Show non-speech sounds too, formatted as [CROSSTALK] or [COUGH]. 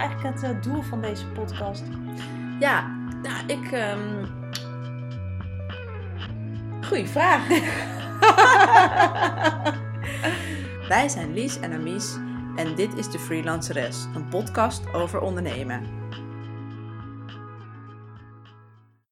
eigenlijk het eh, doel van deze podcast? Ja, nou, ik. ehm Goeie vraag. [LAUGHS] Wij zijn Lies en Amies en dit is de Freelanceres, een podcast over ondernemen.